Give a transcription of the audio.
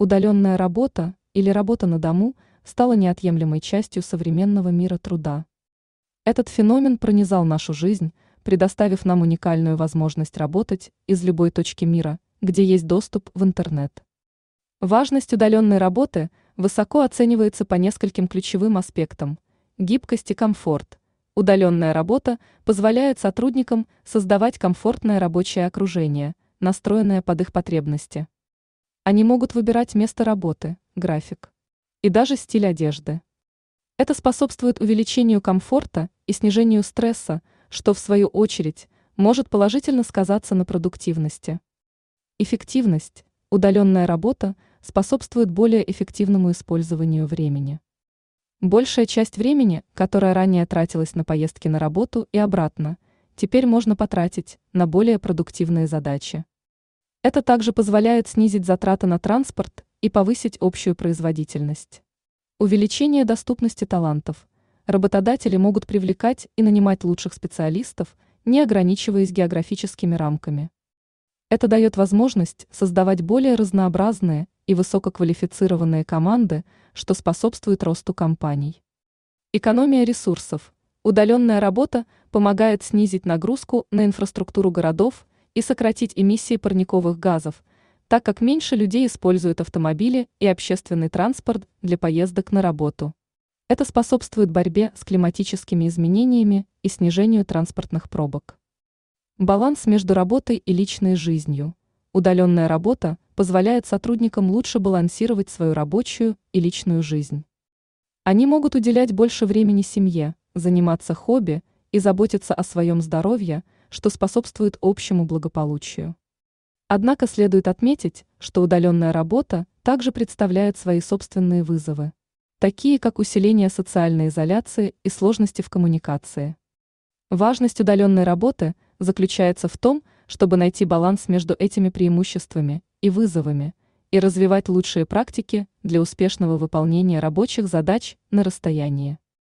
Удаленная работа или работа на дому стала неотъемлемой частью современного мира труда. Этот феномен пронизал нашу жизнь, предоставив нам уникальную возможность работать из любой точки мира, где есть доступ в интернет. Важность удаленной работы высоко оценивается по нескольким ключевым аспектам – гибкость и комфорт. Удаленная работа позволяет сотрудникам создавать комфортное рабочее окружение, настроенное под их потребности. Они могут выбирать место работы, график и даже стиль одежды. Это способствует увеличению комфорта и снижению стресса, что в свою очередь может положительно сказаться на продуктивности. Эффективность. Удаленная работа способствует более эффективному использованию времени. Большая часть времени, которая ранее тратилась на поездки на работу и обратно, теперь можно потратить на более продуктивные задачи. Это также позволяет снизить затраты на транспорт и повысить общую производительность. Увеличение доступности талантов. Работодатели могут привлекать и нанимать лучших специалистов, не ограничиваясь географическими рамками. Это дает возможность создавать более разнообразные и высококвалифицированные команды, что способствует росту компаний. Экономия ресурсов. Удаленная работа помогает снизить нагрузку на инфраструктуру городов и сократить эмиссии парниковых газов, так как меньше людей используют автомобили и общественный транспорт для поездок на работу. Это способствует борьбе с климатическими изменениями и снижению транспортных пробок. Баланс между работой и личной жизнью. Удаленная работа позволяет сотрудникам лучше балансировать свою рабочую и личную жизнь. Они могут уделять больше времени семье, заниматься хобби и заботиться о своем здоровье – что способствует общему благополучию. Однако следует отметить, что удаленная работа также представляет свои собственные вызовы, такие как усиление социальной изоляции и сложности в коммуникации. Важность удаленной работы заключается в том, чтобы найти баланс между этими преимуществами и вызовами и развивать лучшие практики для успешного выполнения рабочих задач на расстоянии.